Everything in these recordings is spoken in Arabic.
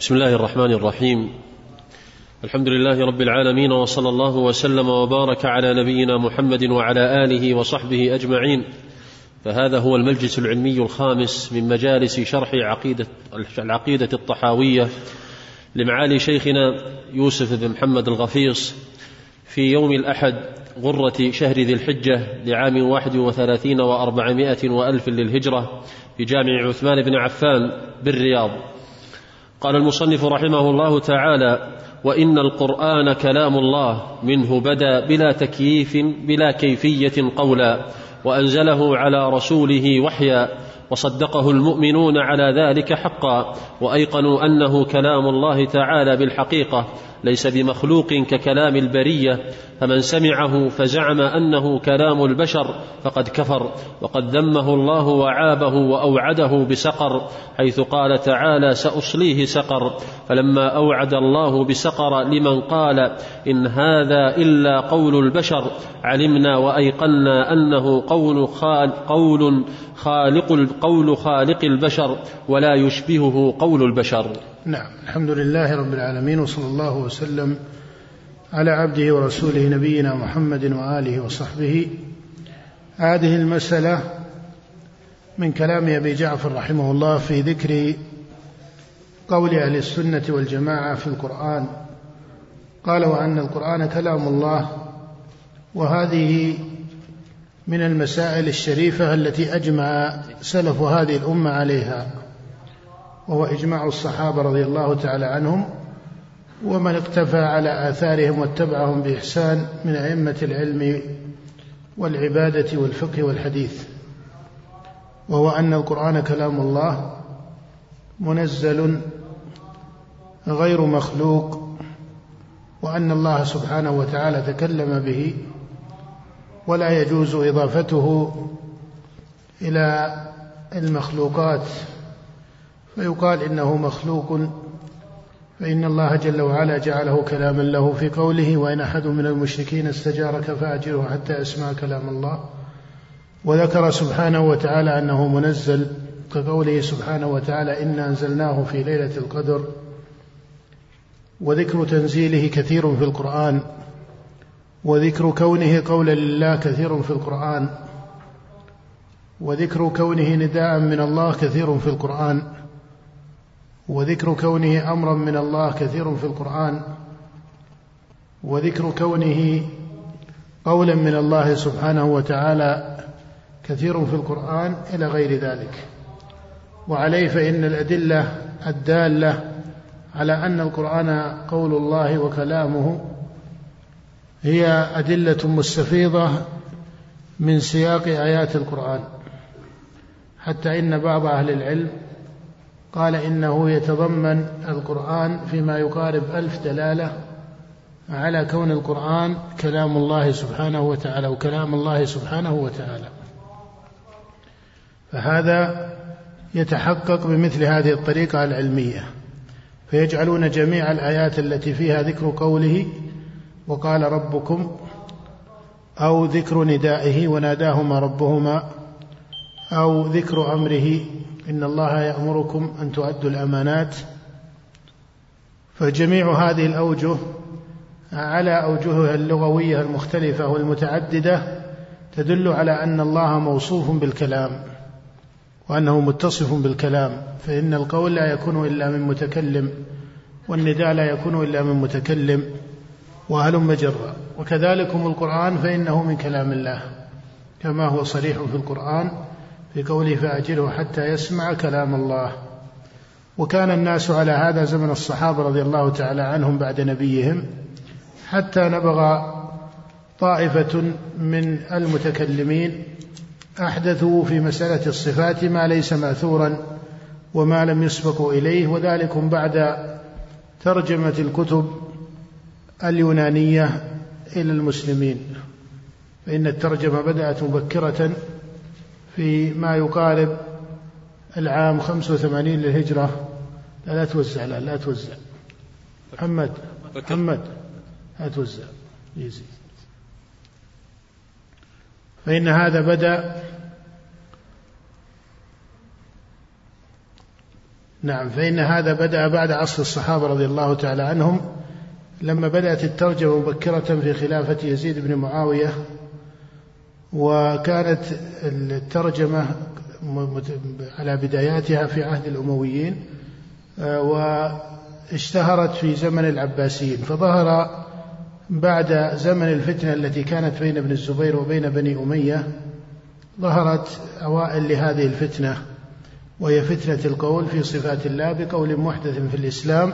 بسم الله الرحمن الرحيم. الحمد لله رب العالمين وصلى الله وسلم وبارك على نبينا محمد وعلى آله وصحبه أجمعين. فهذا هو المجلس العلمي الخامس من مجالس شرح عقيده العقيدة الطحاوية لمعالي شيخنا يوسف بن محمد الغفيص في يوم الأحد غرة شهر ذي الحجة لعام واحد وثلاثين وأربعمائة وألف للهجرة في جامع عثمان بن عفان بالرياض. قال المصنف رحمه الله تعالى وإن القرآن كلام الله منه بدا بلا تكييف بلا كيفية قولا وأنزله على رسوله وحيا وصدقه المؤمنون على ذلك حقا وأيقنوا أنه كلام الله تعالى بالحقيقة ليس بمخلوق ككلام البرية فمن سمعه فزعم أنه كلام البشر فقد كفر وقد ذمه الله وعابه وأوعده بسقر حيث قال تعالى سأصليه سقر فلما أوعد الله بسقر لمن قال إن هذا إلا قول البشر علمنا وأيقنا أنه قول خال قول خالق قول خالق البشر ولا يشبهه قول البشر. نعم. الحمد لله رب العالمين وصلى الله وسلم على عبده ورسوله نبينا محمد وآله وصحبه. هذه المسألة من كلام أبي جعفر رحمه الله في ذكر قول أهل السنة والجماعة في القرآن. قال وان القرآن كلام الله وهذه من المسائل الشريفة التي أجمع سلف هذه الأمة عليها. وهو إجماع الصحابة رضي الله تعالى عنهم ومن اقتفى على آثارهم واتبعهم بإحسان من أئمة العلم والعبادة والفقه والحديث. وهو أن القرآن كلام الله منزل غير مخلوق وأن الله سبحانه وتعالى تكلم به ولا يجوز إضافته إلى المخلوقات. فيقال إنه مخلوق فإن الله جل وعلا جعله كلاما له في قوله وإن أحد من المشركين استجارك فأجره حتى يسمع كلام الله وذكر سبحانه وتعالى أنه منزل كقوله سبحانه وتعالى إنا أنزلناه في ليلة القدر وذكر تنزيله كثير في القرآن وذكر كونه قولا لله كثير في القرآن وذكر كونه نداء من الله كثير في القرآن. وذكر كونه أمرا من الله كثير في القرآن وذكر كونه قولا من الله سبحانه وتعالى كثير في القرآن إلى غير ذلك. وعليه فإن الأدلة الدالة على أن القرآن قول الله وكلامه هي أدلة مستفيضة من سياق آيات القرآن. حتى إن بعض أهل العلم قال إنه يتضمن القرآن فيما يقارب ألف دلالة على كون القرآن كلام الله سبحانه وتعالى وكلام الله سبحانه وتعالى. فهذا يتحقق بمثل هذه الطريقة العلمية. فيجعلون جميع الآيات التي فيها ذكر قوله وقال ربكم أو ذكر ندائه وناداهما ربهما أو ذكر أمره إن الله يأمركم أن تؤدوا الأمانات. فجميع هذه الأوجه على أوجهها اللغوية المختلفة والمتعددة تدل على أن الله موصوف بالكلام وأنه متصف بالكلام. فإن القول لا يكون إلا من متكلم والنداء لا يكون إلا من متكلم وهلم جرا وكذلكم القرآن فإنه من كلام الله كما هو صريح في القرآن. في قوله فأجره حتى يسمع كلام الله. وكان الناس على هذا زمن الصحابة رضي الله تعالى عنهم بعد نبيهم حتى نبغى طائفة من المتكلمين أحدثوا في مسألة الصفات ما ليس ماثورا وما لم يسبقوا إليه وذلك بعد ترجمة الكتب اليونانية إلى المسلمين. فإن الترجمة بدأت مبكرة في ما يقارب العام 85 للهجرة. لا, لا توزع لا لا توزع. محمد محمد لا توزع. يزي فإن هذا بدأ. نعم فإن هذا بدأ بعد عصر الصحابة رضي الله تعالى عنهم. لما بدأت الترجمة مبكرة في خلافة يزيد بن معاوية وكانت الترجمة على بداياتها في عهد الأمويين آه، واشتهرت في زمن العباسيين. فظهر بعد زمن الفتنة التي كانت بين ابن الزبير وبين بني أمية ظهرت أوائل لهذه الفتنة وهي فتنة القول في صفات الله بقول محدث في الإسلام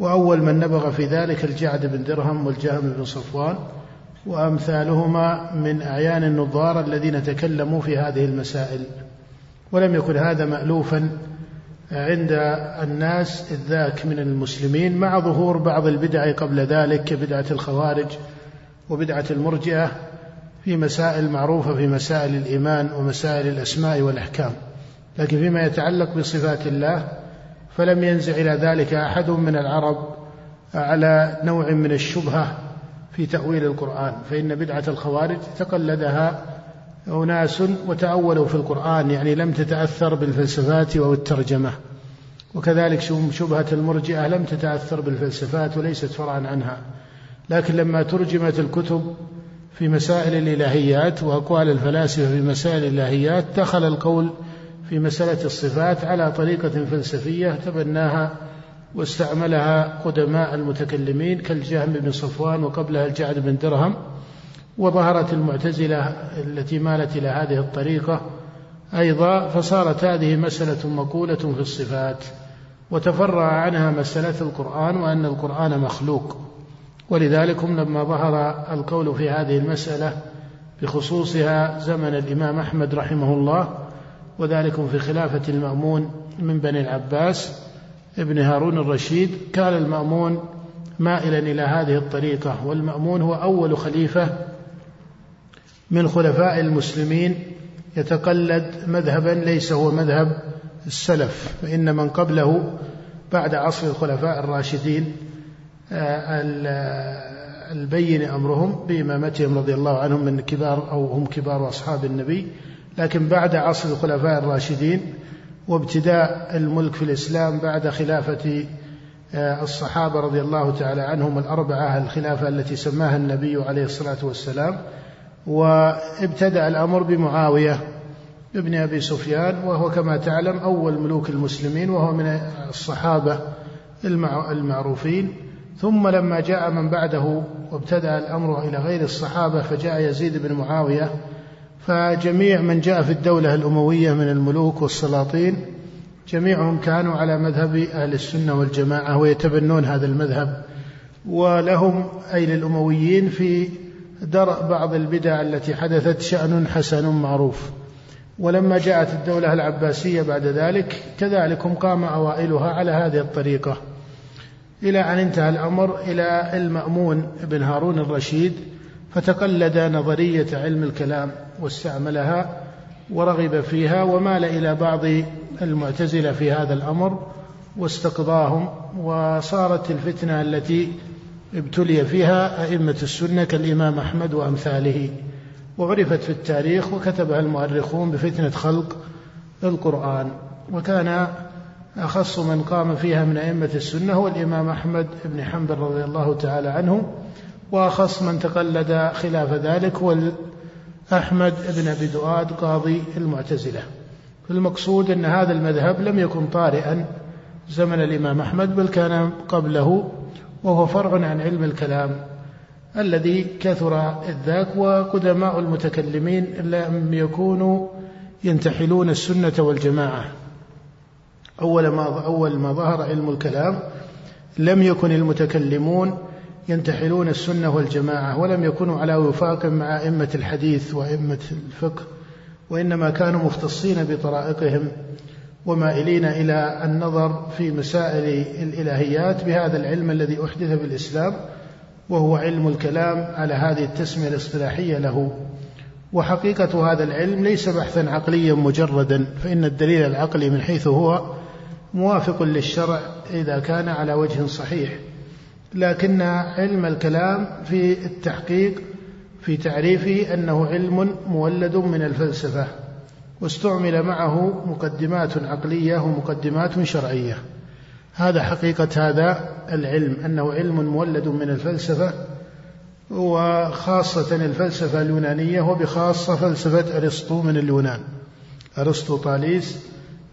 وأول من نبغ في ذلك الجعد بن درهم والجهم بن صفوان. وأمثالهما من أعيان النظار الذين تكلموا في هذه المسائل. ولم يكن هذا مألوفا عند الناس إذ ذاك من المسلمين مع ظهور بعض البدع قبل ذلك كبدعة الخوارج وبدعة المرجئة في مسائل معروفة في مسائل الإيمان ومسائل الأسماء والأحكام. لكن فيما يتعلق بصفات الله فلم ينزع إلى ذلك أحد من العرب على نوع من الشبهة في تأويل القرآن فإن بدعة الخوارج تقلدها أناس وتأولوا في القرآن يعني لم تتأثر بالفلسفات أو الترجمة. وكذلك شبهة المرجئة لم تتأثر بالفلسفات وليست فرعا عنها. لكن لما ترجمت الكتب في مسائل الإلهيات وأقوال الفلاسفة في مسائل الإلهيات دخل القول في مسألة الصفات على طريقة فلسفية تبناها واستعملها قدماء المتكلمين كالجهم بن صفوان وقبلها الجعد بن درهم وظهرت المعتزلة التي مالت إلى هذه الطريقة أيضا فصارت هذه مسألة مقولة في الصفات وتفرع عنها مسألة القرآن وأن القرآن مخلوق. ولذلك لما ظهر القول في هذه المسألة بخصوصها زمن الإمام أحمد رحمه الله وذلك في خلافة المأمون من بني العباس ابن هارون الرشيد كان المأمون مائلا إلى هذه الطريقة والمأمون هو أول خليفة من خلفاء المسلمين يتقلد مذهبا ليس هو مذهب السلف فإن من قبله بعد عصر الخلفاء الراشدين آه، البين أمرهم بإمامتهم رضي الله عنهم من كبار أو هم كبار أصحاب النبي لكن بعد عصر الخلفاء الراشدين وابتداء الملك في الإسلام بعد خلافة آه، الصحابة رضي الله تعالى عنهم الأربعة الخلافة التي سماها النبي عليه الصلاة والسلام. وابتدأ الأمر بمعاوية ابن أبي سفيان وهو كما تعلم أول ملوك المسلمين وهو من الصحابة المعروفين. ثم لما جاء من بعده وابتدأ الأمر إلى غير الصحابة فجاء يزيد بن معاوية فجميع من جاء في الدولة الأموية من الملوك والسلاطين جميعهم كانوا على مذهب أهل السنة والجماعة ويتبنون هذا المذهب ولهم أي للأمويين في درء بعض البدع التي حدثت شأن حسن معروف. ولما جاءت الدولة العباسية بعد ذلك كذلك قام أوائلها على هذه الطريقة. إلى أن انتهى الأمر إلى المأمون بن هارون الرشيد فتقلد نظرية علم الكلام واستعملها ورغب فيها ومال إلى بعض المعتزلة في هذا الأمر واستقضاهم وصارت الفتنة التي ابتلي فيها أئمة السنة كالإمام أحمد وأمثاله. وعرفت في التاريخ وكتبها المؤرخون بفتنة خلق القرآن. وكان أخص من قام فيها من أئمة السنة هو الإمام أحمد بن حنبل رضي الله تعالى عنه. وأخص من تقلد خلاف ذلك هو أحمد بن أبي دؤاد قاضي المعتزلة. المقصود أن هذا المذهب لم يكن طارئا زمن الإمام أحمد بل كان قبله وهو فرع عن علم الكلام الذي كثر ذاك وقدماء المتكلمين لم يكونوا ينتحلون السنة والجماعة. أول ما أول ما ظهر علم الكلام لم يكن المتكلمون ينتحلون السنة والجماعة ولم يكونوا على وفاق مع أئمة الحديث وأئمة الفقه وإنما كانوا مختصين بطرائقهم ومائلين إلى النظر في مسائل الإلهيات بهذا العلم الذي أحدث بالإسلام وهو علم الكلام على هذه التسمية الاصطلاحية له. وحقيقة هذا العلم ليس بحثا عقليا مجردا فإن الدليل العقلي من حيث هو موافق للشرع إذا كان على وجه صحيح. لكن علم الكلام في التحقيق في تعريفه أنه علم مولد من الفلسفة واستعمل معه مقدمات عقلية ومقدمات شرعية. هذا حقيقة هذا العلم أنه علم مولد من الفلسفة وخاصة الفلسفة اليونانية وبخاصة فلسفة أرسطو من اليونان. أرسطو طاليس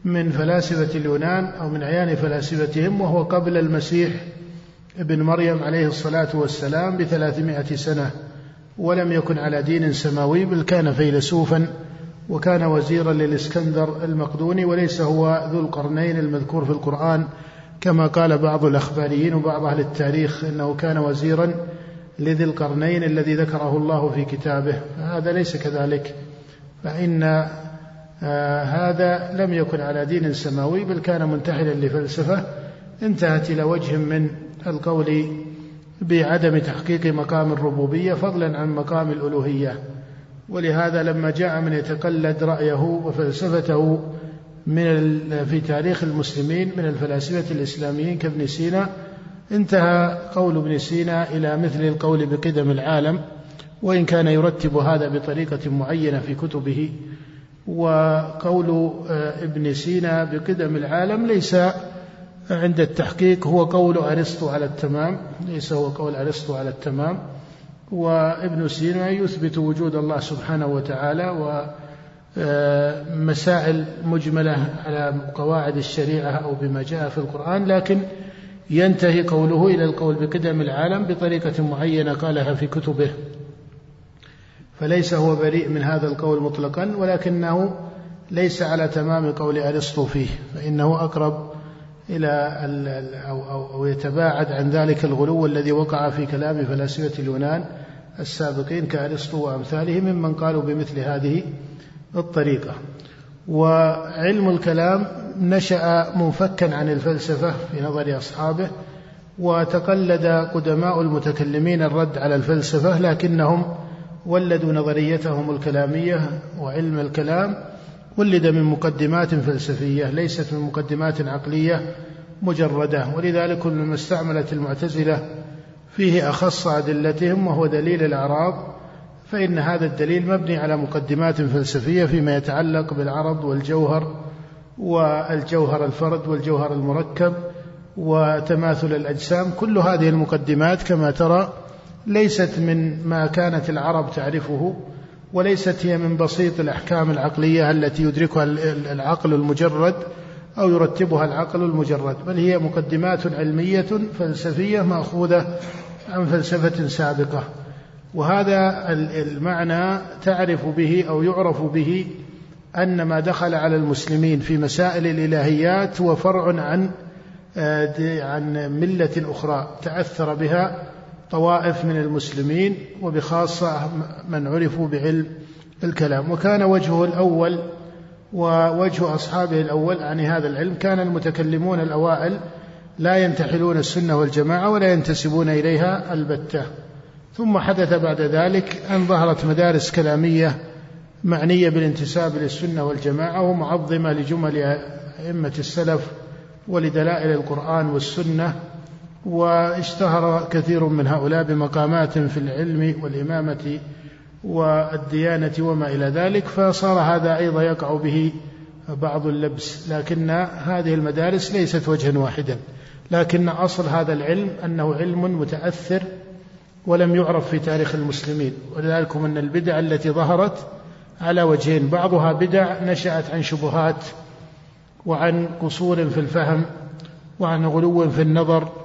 من فلاسفة اليونان أو من عيان فلاسفتهم وهو قبل المسيح ابن مريم عليه الصلاة والسلام بثلاثمائة سنة ولم يكن على دين سماوي بل كان فيلسوفا وكان وزيرا للإسكندر المقدوني وليس هو ذو القرنين المذكور في القرآن كما قال بعض الأخباريين وبعض أهل التاريخ أنه كان وزيرا لذي القرنين الذي ذكره الله في كتابه. هذا ليس كذلك فإن آه هذا لم يكن على دين سماوي بل كان منتحلا لفلسفة انتهت إلى وجه من القول بعدم تحقيق مقام الربوبية فضلا عن مقام الألوهية. ولهذا لما جاء من يتقلد رأيه وفلسفته من في تاريخ المسلمين من الفلاسفة الإسلاميين كابن سينا انتهى قول ابن سينا إلى مثل القول بقدم العالم. وإن كان يرتب هذا بطريقة معينة في كتبه. وقول ابن سينا بقدم العالم ليس عند التحقيق هو قول أرسطو على التمام ليس هو قول أرسطو على التمام. وابن سينا يثبت وجود الله سبحانه وتعالى ومسائل مجملة على قواعد الشريعة أو بما جاء في القرآن لكن ينتهي قوله إلى القول بقدم العالم بطريقة معينة قالها في كتبه. فليس هو بريء من هذا القول مطلقا ولكنه ليس على تمام قول أرسطو فيه فإنه أقرب إلى أو, أو, أو يتباعد عن ذلك الغلو الذي وقع في كلام فلاسفة اليونان السابقين كأرسطو وأمثاله ممن قالوا بمثل هذه الطريقة. وعلم الكلام نشأ منفكا عن الفلسفة في نظر أصحابه وتقلد قدماء المتكلمين الرد على الفلسفة لكنهم ولدوا نظريتهم الكلامية وعلم الكلام ولد من مقدمات فلسفية ليست من مقدمات عقلية مجردة. ولذلك كل ما استعملت المعتزلة فيه أخص أدلتهم وهو دليل الأعراض فإن هذا الدليل مبني على مقدمات فلسفية فيما يتعلق بالعرض والجوهر والجوهر الفرد والجوهر المركب وتماثل الأجسام. كل هذه المقدمات كما ترى ليست من ما كانت العرب تعرفه وليست هي من بسيط الأحكام العقلية التي يدركها العقل المجرد أو يرتبها العقل المجرد بل هي مقدمات علمية فلسفية مأخوذة عن فلسفة سابقة. وهذا المعنى تعرف به أو يعرف به أن ما دخل على المسلمين في مسائل الإلهيات هو فرع عن عن ملة أخرى تأثر بها طوائف من المسلمين وبخاصة من عرفوا بعلم الكلام. وكان وجهه الأول ووجه أصحابه الأول عن هذا العلم كان المتكلمون الأوائل لا ينتحلون السنة والجماعة ولا ينتسبون إليها البتة. ثم حدث بعد ذلك أن ظهرت مدارس كلامية معنية بالانتساب للسنة والجماعة ومعظمة لجمل أئمة السلف ولدلائل القرآن والسنة. واشتهر كثير من هؤلاء بمقامات في العلم والإمامة والديانة وما إلى ذلك فصار هذا أيضا يقع به بعض اللبس. لكن هذه المدارس ليست وجها واحدا. لكن أصل هذا العلم أنه علم متأثر ولم يعرف في تاريخ المسلمين. ولذلك أن البدع التي ظهرت على وجهين. بعضها بدع نشأت عن شبهات وعن قصور في الفهم وعن غلو في النظر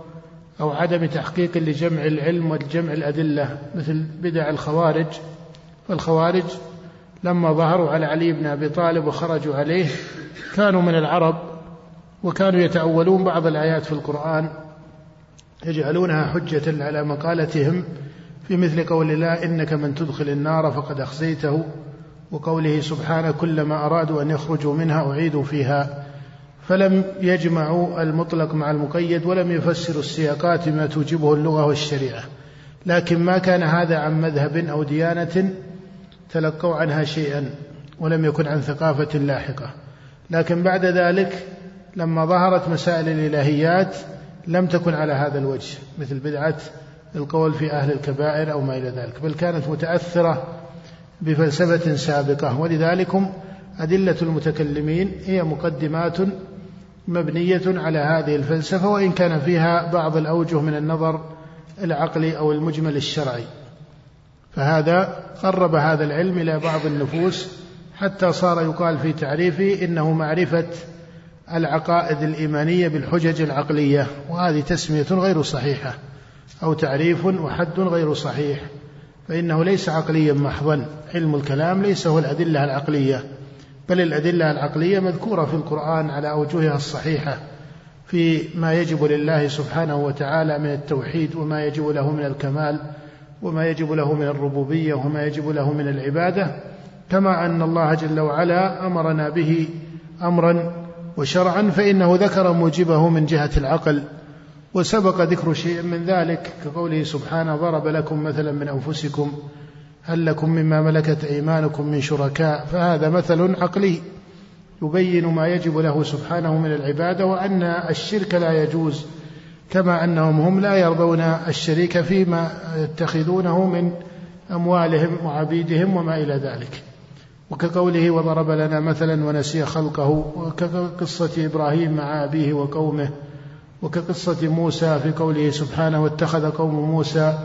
أو عدم تحقيق لجمع العلم وجمع الأدلة مثل بدع الخوارج. فالخوارج لما ظهروا على علي بن أبي طالب وخرجوا عليه كانوا من العرب وكانوا يتأولون بعض الآيات في القرآن يجعلونها حجة على مقالتهم في مثل قول الله إنك من تدخل النار فقد أخزيته وقوله سبحانه كلما أرادوا أن يخرجوا منها أعيدوا فيها. فلم يجمعوا المطلق مع المقيد ولم يفسروا السياقات بما توجبه اللغة والشريعة. لكن ما كان هذا عن مذهب أو ديانة تلقوا عنها شيئا ولم يكن عن ثقافة لاحقة. لكن بعد ذلك لما ظهرت مسائل الإلهيات لم تكن على هذا الوجه مثل بدعة القول في أهل الكبائر أو ما إلى ذلك بل كانت متأثرة بفلسفة سابقة. ولذلك أدلة المتكلمين هي مقدمات مبنية على هذه الفلسفة وإن كان فيها بعض الأوجه من النظر العقلي أو المجمل الشرعي. فهذا قرب هذا العلم إلى بعض النفوس حتى صار يقال في تعريفه إنه معرفة العقائد الإيمانية بالحجج العقلية. وهذه تسمية غير صحيحة أو تعريف وحد غير صحيح. فإنه ليس عقليا محضا. علم الكلام ليس هو الأدلة العقلية. بل الأدلة العقلية مذكورة في القرآن على أوجهها الصحيحة في ما يجب لله سبحانه وتعالى من التوحيد وما يجب له من الكمال وما يجب له من الربوبية وما يجب له من العبادة كما أن الله جل وعلا أمرنا به أمرا وشرعا فإنه ذكر موجبه من جهة العقل وسبق ذكر شيء من ذلك كقوله سبحانه ضرب لكم مثلا من أنفسكم هل لكم مما ملكت أيمانكم من شركاء؟ فهذا مثل عقلي. يبين ما يجب له سبحانه من العبادة وأن الشرك لا يجوز كما أنهم هم لا يرضون الشريك فيما يتخذونه من أموالهم وعبيدهم وما إلى ذلك. وكقوله وضرب لنا مثلا ونسي خلقه وكقصة إبراهيم مع أبيه وقومه وكقصة موسى في قوله سبحانه واتخذ قوم موسى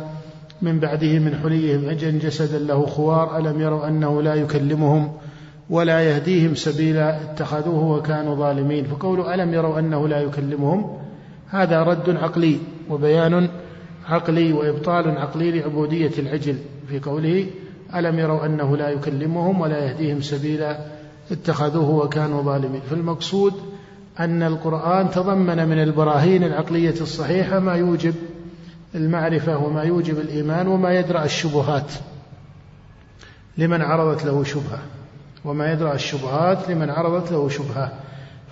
من بعده من حليهم عجا جسدا له خوار ألم يروا أنه لا يكلمهم ولا يهديهم سبيلا اتخذوه وكانوا ظالمين. فقولوا ألم يروا أنه لا يكلمهم؟ هذا رد عقلي وبيان عقلي وإبطال عقلي لعبودية العجل. في قوله ألم يروا أنه لا يكلمهم ولا يهديهم سبيلا اتخذوه وكانوا ظالمين. فالمقصود أن القرآن تضمن من البراهين العقلية الصحيحة ما يوجب المعرفة وما يوجب الإيمان وما يدرأ الشبهات. لمن عرضت له شبهة. وما يدرأ الشبهات لمن عرضت له شبهة.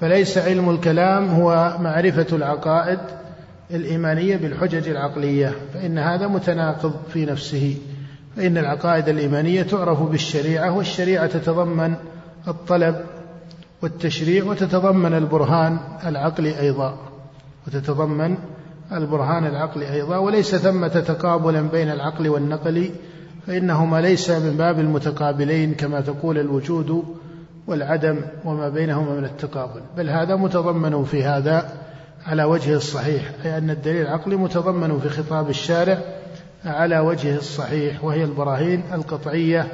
فليس علم الكلام هو معرفة العقائد الإيمانية بالحجج العقلية. فإن هذا متناقض في نفسه. فإن العقائد الإيمانية تعرف بالشريعة والشريعة تتضمن الطلب والتشريع وتتضمن البرهان العقلي أيضا. وتتضمن البرهان العقلي أيضا وليس ثمة تقابلا بين العقل والنقل فإنهما ليس من باب المتقابلين كما تقول الوجود والعدم وما بينهما من التقابل. بل هذا متضمن في هذا على وجه الصحيح أي أن الدليل العقلي متضمن في خطاب الشارع على وجهه الصحيح وهي البراهين القطعية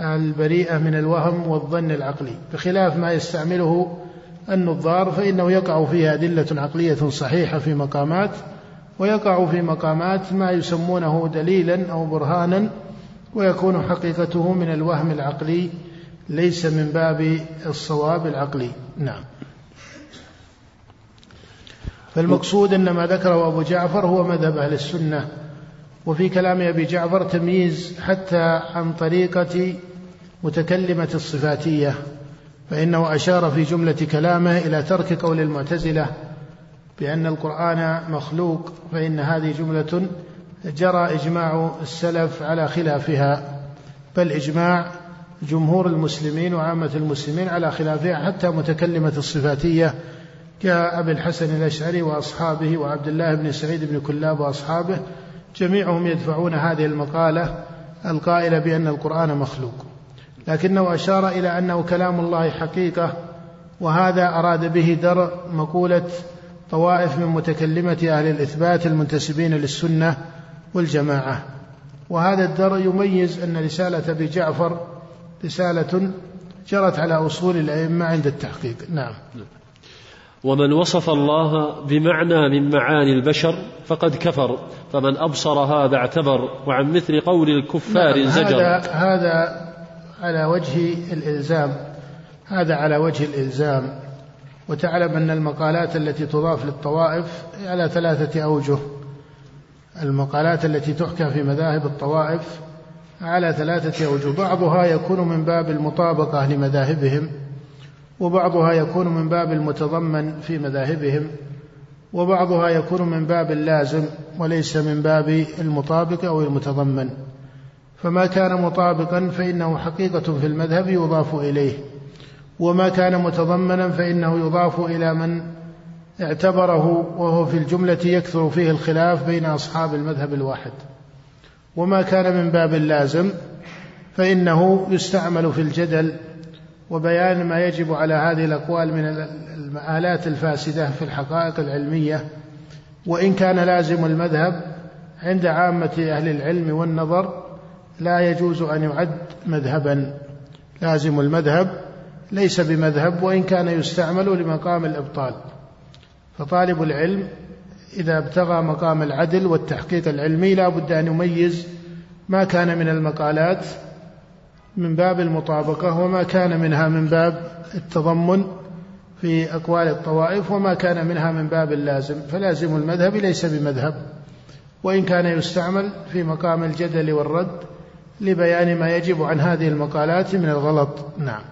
البريئة من الوهم والظن العقلي بخلاف ما يستعمله النظار فإنه يقع فيها أدلة عقلية صحيحة في مقامات ويقع في مقامات ما يسمونه دليلا أو برهانا ويكون حقيقته من الوهم العقلي ليس من باب الصواب العقلي. نعم. فالمقصود أن ما ذكره أبو جعفر هو مذهب أهل السنة وفي كلام أبي جعفر تمييز حتى عن طريقة متكلمة الصفاتية. فإنه أشار في جملة كلامه إلى ترك قول المعتزلة بأن القرآن مخلوق فإن هذه جملة جرى إجماع السلف على خلافها بل إجماع جمهور المسلمين وعامة المسلمين على خلافها حتى متكلمة الصفاتية كأبي الحسن الأشعري وأصحابه وعبد الله بن سعيد بن كلاب وأصحابه جميعهم يدفعون هذه المقالة القائلة بأن القرآن مخلوق. لكنه أشار إلى أنه كلام الله حقيقة وهذا أراد به درء مقولة طوائف من متكلمة أهل الإثبات المنتسبين للسنة والجماعة. وهذا الدرء يميز أن رسالة أبي جعفر رسالة جرت على أصول الأئمة عند التحقيق. نعم. ومن وصف الله بمعنى من معاني البشر فقد كفر فمن أبصر هذا اعتبر وعن مثل قول الكفار نعم زجر. هذا, هذا على وجه الإلزام. هذا على وجه الإلزام. وتعلم أن المقالات التي تضاف للطوائف على ثلاثة أوجه. المقالات التي تحكى في مذاهب الطوائف على ثلاثة أوجه. بعضها يكون من باب المطابقة لمذاهبهم وبعضها يكون من باب المتضمن في مذاهبهم وبعضها يكون من باب اللازم وليس من باب المطابق أو المتضمن. فما كان مطابقا فإنه حقيقة في المذهب يضاف إليه وما كان متضمنا فإنه يضاف إلى من اعتبره وهو في الجملة يكثر فيه الخلاف بين أصحاب المذهب الواحد. وما كان من باب اللازم فإنه يستعمل في الجدل وبيان ما يجب على هذه الأقوال من المآلات الفاسدة في الحقائق العلمية. وإن كان لازم المذهب عند عامة أهل العلم والنظر لا يجوز أن يعد مذهبا. لازم المذهب ليس بمذهب وإن كان يستعمل لمقام الإبطال. فطالب العلم إذا ابتغى مقام العدل والتحقيق العلمي لا بد أن يميز ما كان من المقالات من باب المطابقة وما كان منها من باب التضمن في أقوال الطوائف وما كان منها من باب اللازم. فلازم المذهب ليس بمذهب. وإن كان يستعمل في مقام الجدل والرد لبيان ما يجب عن هذه المقالات من الغلط. نعم.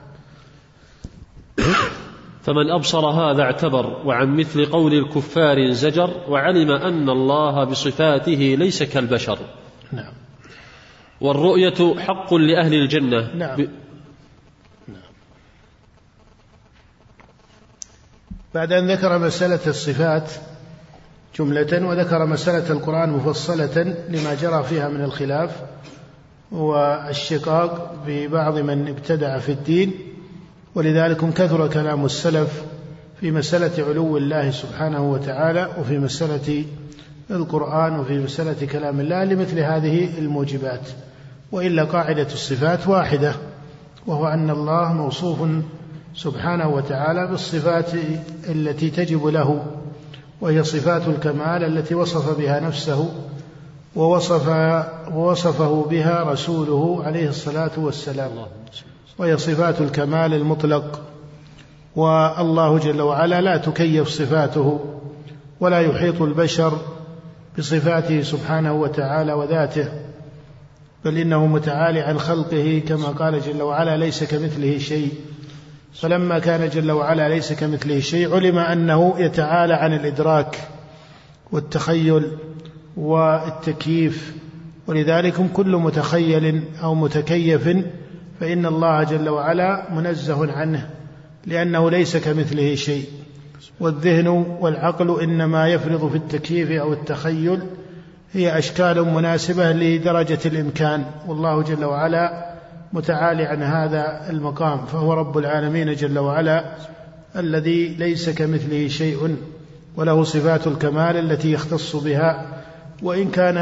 فمن أبصر هذا اعتبر وعن مثل قول الكفار زجر وعلم أن الله بصفاته ليس كالبشر. نعم. والرؤية حق لأهل الجنة. نعم. ب... نعم. بعد أن ذكر مسألة الصفات جملة وذكر مسألة القرآن مفصلة لما جرى فيها من الخلاف والشقاق ببعض من ابتدع في الدين ولذلك كثر كلام السلف في مسألة علو الله سبحانه وتعالى وفي مسألة القرآن وفي مسألة كلام الله لمثل هذه الموجبات. وإلا قاعدة الصفات واحدة وهو أن الله موصوف سبحانه وتعالى بالصفات التي تجب له وهي صفات الكمال التي وصف بها نفسه ووصف ووصفه بها رسوله عليه الصلاة والسلام. وهي صفات الكمال المطلق. والله جل وعلا لا تكيف صفاته ولا يحيط البشر بصفاته سبحانه وتعالى وذاته بل إنه متعالي عن خلقه كما قال جل وعلا ليس كمثله شيء. فلما كان جل وعلا ليس كمثله شيء علم أنه يتعالى عن الإدراك والتخيل والتكييف ولذلك كل متخيل أو متكيف فإن الله جل وعلا منزه عنه لأنه ليس كمثله شيء. والذهن والعقل إنما يفرض في التكييف أو التخيل هي أشكال مناسبة لدرجة الإمكان. والله جل وعلا متعالي عن هذا المقام فهو رب العالمين جل وعلا الذي ليس كمثله شيء وله صفات الكمال التي يختص بها وإن كان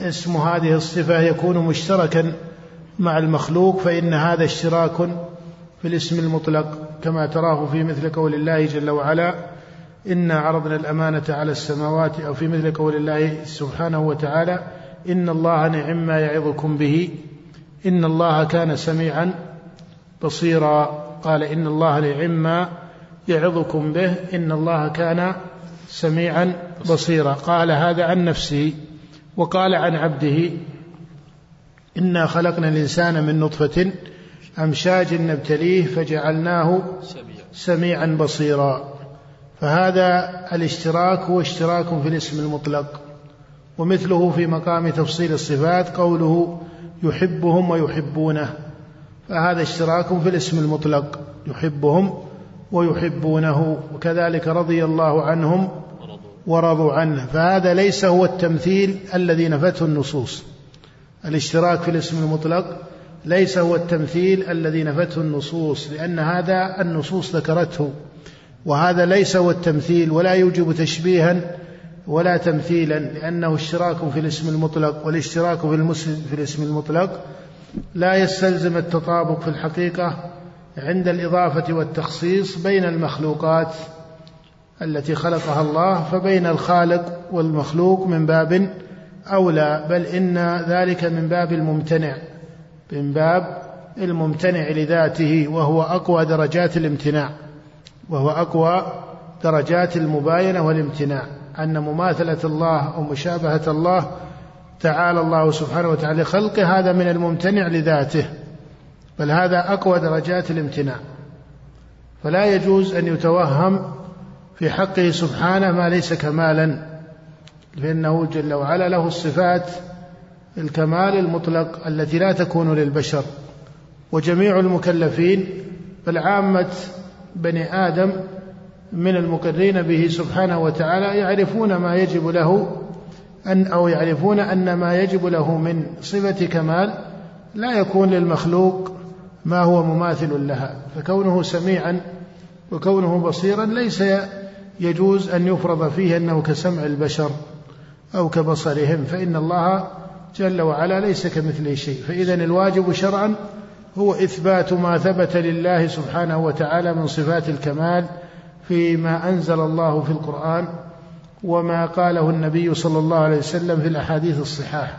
اسم هذه الصفة يكون مشتركا مع المخلوق فإن هذا اشتراك في الاسم المطلق كما تراه في مثل قول الله جل وعلا إنا عرضنا الأمانة على السماوات أو في مثل قول الله سبحانه وتعالى إن الله نعم ما يعظكم به إن الله كان سميعا بصيرا. قال إن الله نعم ما يعظكم به إن الله كان سميعا بصيرا. قال هذا عن نفسه وقال عن عبده إنا خلقنا الإنسان من نطفة أمشاج نبتليه فجعلناه سميعا بصيرا. فهذا الاشتراك هو اشتراك في الاسم المطلق ومثله في مقام تفصيل الصفات قوله يحبهم ويحبونه فهذا اشتراك في الاسم المطلق يحبهم ويحبونه. وكذلك رضي الله عنهم ورضوا عنه. فهذا ليس هو التمثيل الذي نفته النصوص. الاشتراك في الاسم المطلق ليس هو التمثيل الذي نفته النصوص لأن هذا النصوص ذكرته. وهذا ليس هو التمثيل ولا يوجب تشبيها ولا تمثيلا لأنه اشتراك في الاسم المطلق والاشتراك في في الاسم المطلق لا يستلزم التطابق في الحقيقة. عند الإضافة والتخصيص بين المخلوقات التي خلقها الله فبين الخالق والمخلوق من باب أولى بل إن ذلك من باب الممتنع من باب الممتنع لذاته وهو أقوى درجات الامتناع وهو أقوى درجات المباينة والامتناع. أن مماثلة الله ومشابهة الله تعالى الله سبحانه وتعالى خلقه هذا من الممتنع لذاته. بل هذا أقوى درجات الامتناع. فلا يجوز أن يتوهم في حقه سبحانه ما ليس كمالا فإنه جل وعلا له الصفات الكمال المطلق التي لا تكون للبشر. وجميع المكلفين بل عامة بني آدم من المقرين به سبحانه وتعالى يعرفون ما يجب له أن أو يعرفون أن ما يجب له من صفة كمال لا يكون للمخلوق ما هو مماثل لها فكونه سميعا وكونه بصيرا ليس يجوز أن يفرض فيه أنه كسمع البشر أو كبصرهم فإن الله جل وعلا ليس كمثله شيء. فإذا الواجب شرعا هو إثبات ما ثبت لله سبحانه وتعالى من صفات الكمال فيما أنزل الله في القرآن وما قاله النبي صلى الله عليه وسلم في الأحاديث الصحاح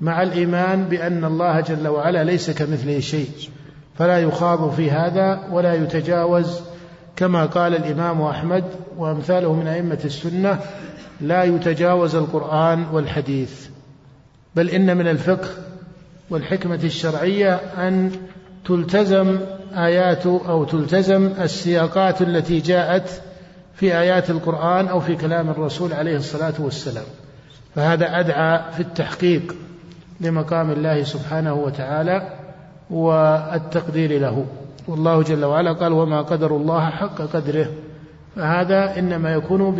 مع الإيمان بأن الله جل وعلا ليس كمثله شيء. فلا يخاض في هذا ولا يتجاوز كما قال الإمام أحمد وأمثاله من أئمة السنة لا يتجاوز القرآن والحديث. بل إن من الفقه والحكمة الشرعية أن تلتزم آيات أو تلتزم السياقات التي جاءت في آيات القرآن أو في كلام الرسول عليه الصلاة والسلام. فهذا أدعى في التحقيق لمقام الله سبحانه وتعالى. والتقدير له. والله جل وعلا قال وما قدر الله حق قدره. فهذا إنما يكون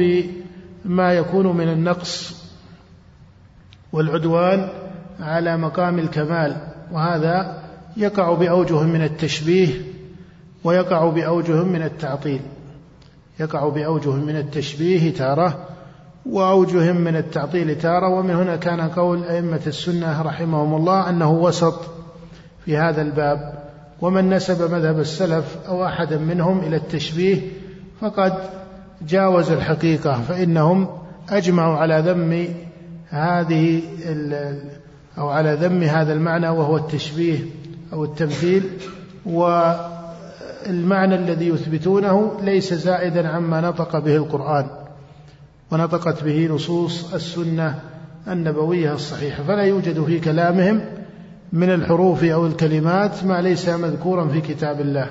بما يكون من النقص والعدوان على مقام الكمال. وهذا يقع بأوجه من التشبيه ويقع بأوجه من التعطيل. يقع بأوجه من التشبيه تارة وأوجه من التعطيل تارة. ومن هنا كان قول أئمة السنة رحمهم الله أنه وسط في هذا الباب ومن نسب مذهب السلف أو أحدا منهم إلى التشبيه فقد جاوز الحقيقة فإنهم أجمعوا على ذم هذه أو على ذم هذا المعنى وهو التشبيه أو التمثيل والمعنى الذي يثبتونه ليس زائدا عما نطق به القرآن ونطقت به نصوص السنة النبوية الصحيحة فلا يوجد في كلامهم من الحروف أو الكلمات ما ليس مذكورا في كتاب الله.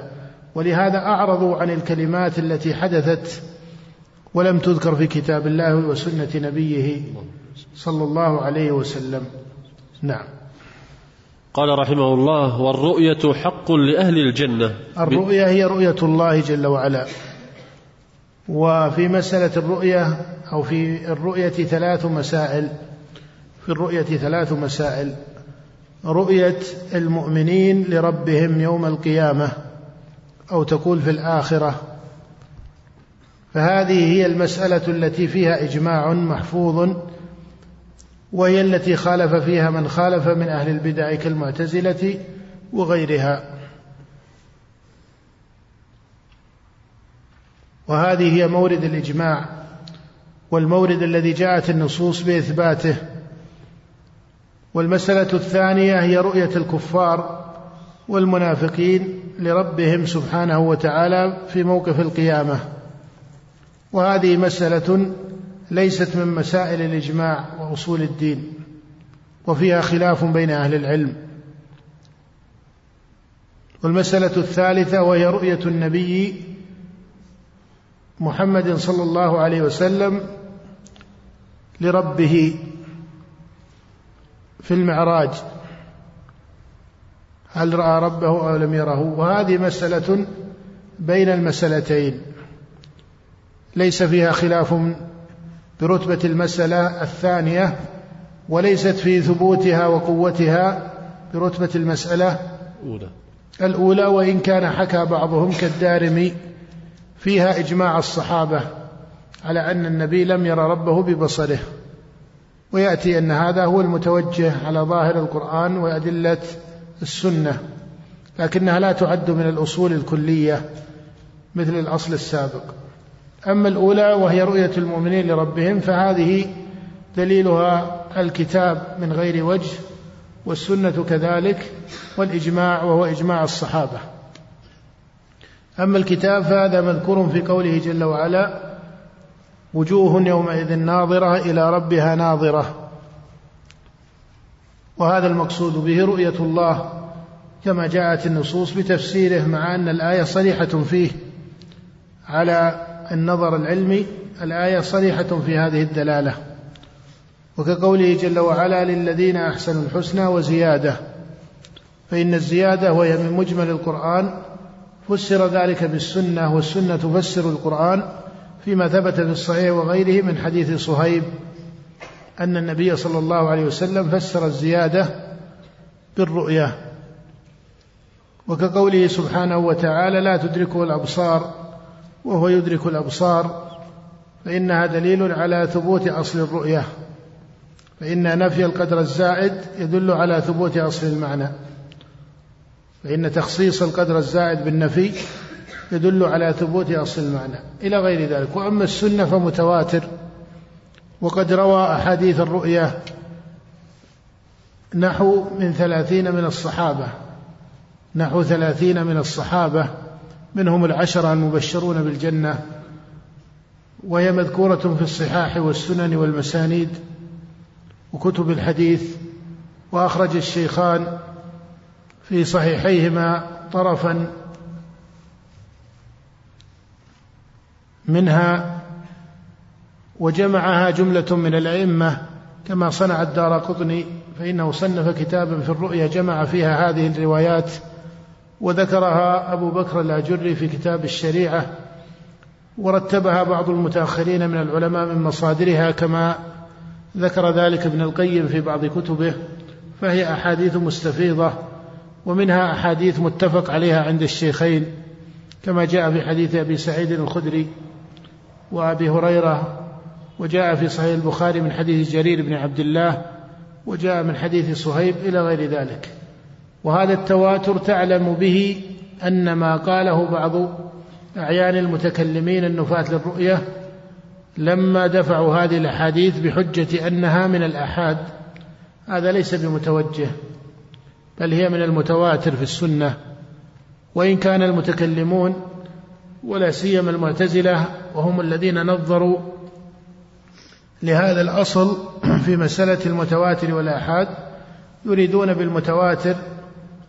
ولهذا أعرضوا عن الكلمات التي حدثت ولم تذكر في كتاب الله وسنة نبيه صلى الله عليه وسلم. نعم. قال رحمه الله والرؤية حق لأهل الجنة. الرؤية هي رؤية الله جل وعلا. وفي مسألة الرؤية أو في الرؤية ثلاث مسائل. في الرؤية ثلاث مسائل. رؤية المؤمنين لربهم يوم القيامة أو تقول في الآخرة. فهذه هي المسألة التي فيها إجماع محفوظ وهي التي خالف فيها من خالف من أهل البدع كالمعتزلة وغيرها. وهذه هي مورد الإجماع والمورد الذي جاءت النصوص بإثباته. والمسألة الثانية هي رؤية الكفار والمنافقين لربهم سبحانه وتعالى في موقف القيامة. وهذه مسألة ليست من مسائل الإجماع وأصول الدين وفيها خلاف بين أهل العلم. والمسألة الثالثة وهي رؤية النبي محمد صلى الله عليه وسلم لربه في المعراج. هل رأى ربه أو لم يره؟ وهذه مسألة بين المسألتين. ليس فيها خلاف برتبة المسألة الثانية وليست في ثبوتها وقوتها برتبة المسألة الأولى. الأولى وإن كان حكى بعضهم كالدارمي فيها إجماع الصحابة على أن النبي لم ير ربه ببصره. ويأتي أن هذا هو المتوجه على ظاهر القرآن وأدلة السنة لكنها لا تعد من الأصول الكلية مثل الأصل السابق. أما الأولى وهي رؤية المؤمنين لربهم فهذه دليلها الكتاب من غير وجه والسنة كذلك والإجماع وهو إجماع الصحابة. أما الكتاب فهذا مذكور في قوله جل وعلا وجوه يومئذ ناظرة إلى ربها ناظرة. وهذا المقصود به رؤية الله كما جاءت النصوص بتفسيره مع أن الآية صريحة فيه. على النظر العلمي الآية صريحة في هذه الدلالة. وكقوله جل وعلا للذين أحسنوا الحسنى وزيادة. فإن الزيادة وهي من مجمل القرآن فسر ذلك بالسنة والسنة تفسر القرآن. فيما ثبت في الصحيح وغيره من حديث صهيب أن النبي صلى الله عليه وسلم فسر الزيادة بالرؤية وكقوله سبحانه وتعالى لا تدركه الأبصار وهو يدرك الأبصار فإنها دليل على ثبوت أصل الرؤيه فإن نفي القدر الزائد يدل على ثبوت أصل المعنى. فإن تخصيص القدر الزائد بالنفي يدل على ثبوت أصل المعنى. إلى غير ذلك. وأما السنة فمتواتر. وقد روى أحاديث الرؤيا نحو من ثلاثين من الصحابة. نحو ثلاثين من الصحابة. منهم العشرة المبشرون بالجنة. وهي مذكورة في الصحاح والسنن والمسانيد وكتب الحديث. وأخرج الشيخان في صحيحيهما طرفا منها وجمعها جملة من الأئمة كما صنع الدار قطني فإنه صنف كتابا في الرؤيا جمع فيها هذه الروايات وذكرها أبو بكر الأجري في كتاب الشريعة ورتبها بعض المتأخرين من العلماء من مصادرها كما ذكر ذلك ابن القيم في بعض كتبه فهي أحاديث مستفيضة ومنها أحاديث متفق عليها عند الشيخين كما جاء في حديث أبي سعيد الخدري وأبي هريرة وجاء في صحيح البخاري من حديث جرير بن عبد الله وجاء من حديث صهيب إلى غير ذلك. وهذا التواتر تعلم به أن ما قاله بعض أعيان المتكلمين النفاة للرؤية لما دفعوا هذه الأحاديث بحجة أنها من الآحاد هذا ليس بمتوجه بل هي من المتواتر في السنة. وإن كان المتكلمون ولا سيما المعتزلة وهم الذين نظروا لهذا الأصل في مسألة المتواتر والآحاد يريدون بالمتواتر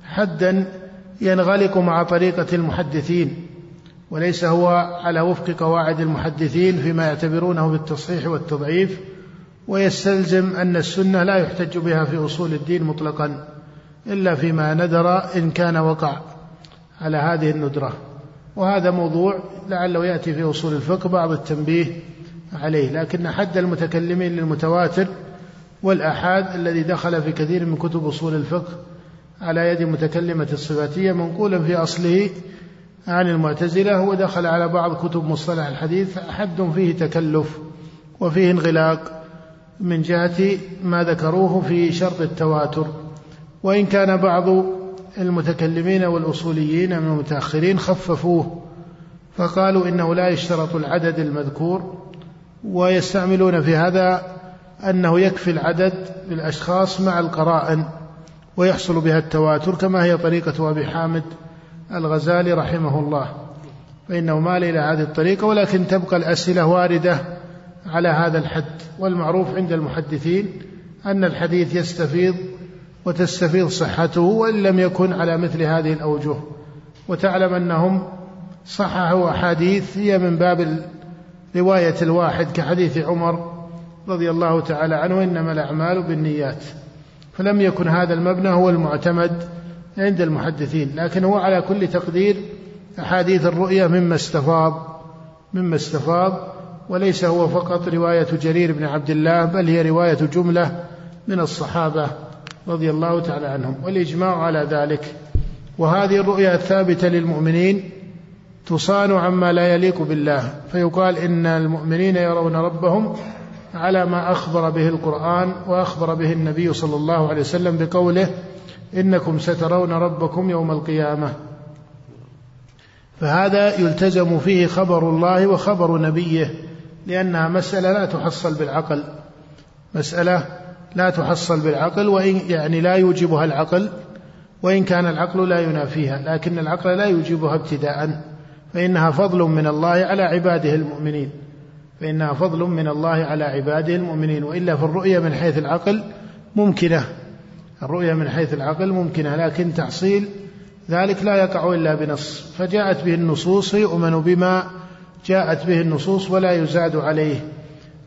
حدا ينغلق مع طريقة المحدثين وليس هو على وفق قواعد المحدثين فيما يعتبرونه بالتصحيح والتضعيف ويستلزم أن السنة لا يحتج بها في أصول الدين مطلقا إلا فيما ندر إن كان وقع على هذه الندرة. وهذا موضوع لعله يأتي في أصول الفقه بعض التنبيه عليه. لكن حد المتكلمين للمتواتر والآحاد الذي دخل في كثير من كتب أصول الفقه على يد متكلمة الصفاتية منقولا في أصله عن المعتزلة ودخل على بعض كتب مصطلح الحديث حد فيه تكلف وفيه انغلاق من جهة ما ذكروه في شرط التواتر. وإن كان بعض المتكلمين والأصوليين من المتأخرين خففوه فقالوا إنه لا يشترط العدد المذكور ويستعملون في هذا أنه يكفي العدد بالأشخاص مع القرائن ويحصل بها التواتر كما هي طريقة أبي حامد الغزالي رحمه الله. فإنه مال إلى هذه الطريقة ولكن تبقى الأسئلة واردة على هذا الحد والمعروف عند المحدثين أن الحديث يستفيض وتستفيض صحته وإن لم يكن على مثل هذه الأوجه. وتعلم أنهم صححوا أحاديث هي من باب رواية الواحد كحديث عمر رضي الله تعالى عنه إنما الأعمال بالنيات. فلم يكن هذا المبنى هو المعتمد عند المحدثين لكن هو على كل تقدير أحاديث الرؤيا مما استفاض مما استفاض وليس هو فقط رواية جرير بن عبد الله بل هي رواية جملة من الصحابة. رضي الله تعالى عنهم والإجماع على ذلك. وهذه الرؤيا الثابتة للمؤمنين تصان عما لا يليق بالله فيقال إن المؤمنين يرون ربهم على ما أخبر به القرآن وأخبر به النبي صلى الله عليه وسلم بقوله إنكم سترون ربكم يوم القيامة. فهذا يلتزم فيه خبر الله وخبر نبيه لأنها مسألة لا تحصل بالعقل. مسألة لا تحصل بالعقل وإن يعني لا يوجبها العقل وإن كان العقل لا ينافيها لكن العقل لا يوجبها ابتداء فإنها فضل من الله على عباده المؤمنين. فإنها فضل من الله على عباده المؤمنين وإلا في الرؤية من حيث العقل ممكنة. الرؤية من حيث العقل ممكنة لكن تحصيل ذلك لا يقع إلا بنص. فجاءت به النصوص يؤمن بما جاءت به النصوص ولا يزاد عليه.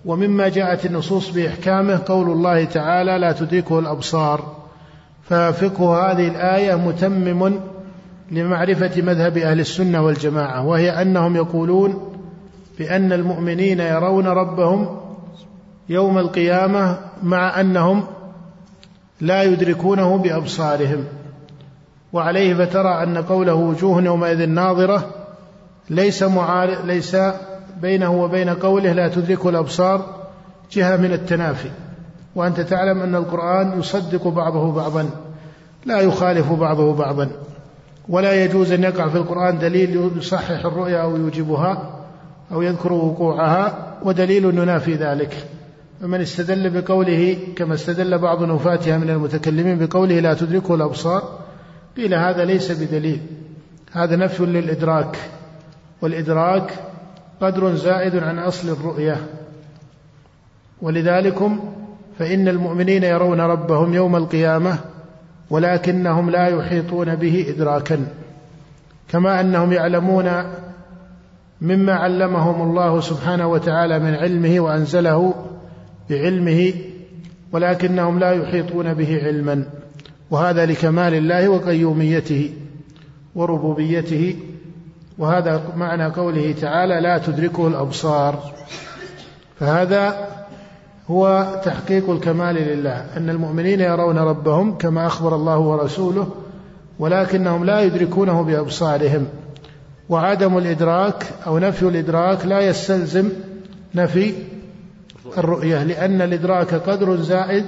ومما جاءت النصوص بإحكامه قول الله تعالى لا تدركه الأبصار. ففقه هذه الآية متمم لمعرفة مذهب أهل السنة والجماعة وهي أنهم يقولون بأن المؤمنين يرون ربهم يوم القيامة مع أنهم لا يدركونه بأبصارهم. وعليه فترى أن قوله وجوه يومئذ ناظرة ليس معارض ليس بينه وبين قوله لا تدركه الأبصار جهة من التنافي. وأنت تعلم أن القرآن يصدق بعضه بعضا لا يخالف بعضه بعضا. ولا يجوز أن يقع في القرآن دليل يصحح الرؤيا أو يوجبها أو يذكر وقوعها ودليل ينافي ذلك. فمن استدل بقوله كما استدل بعض نفاتها من المتكلمين بقوله لا تدركه الأبصار قيل هذا ليس بدليل. هذا نفي للإدراك. والإدراك قدر زائد عن أصل الرؤية. ولذلكم فإن المؤمنين يرون ربهم يوم القيامة ولكنهم لا يحيطون به إدراكا. كما أنهم يعلمون مما علمهم الله سبحانه وتعالى من علمه وأنزله بعلمه ولكنهم لا يحيطون به علما. وهذا لكمال الله وقيوميته وربوبيته وهذا معنى قوله تعالى لا تدركه الأبصار. فهذا هو تحقيق الكمال لله أن المؤمنين يرون ربهم كما أخبر الله ورسوله ولكنهم لا يدركونه بأبصارهم. وعدم الإدراك أو نفي الإدراك لا يستلزم نفي الرؤية لأن الإدراك قدر زائد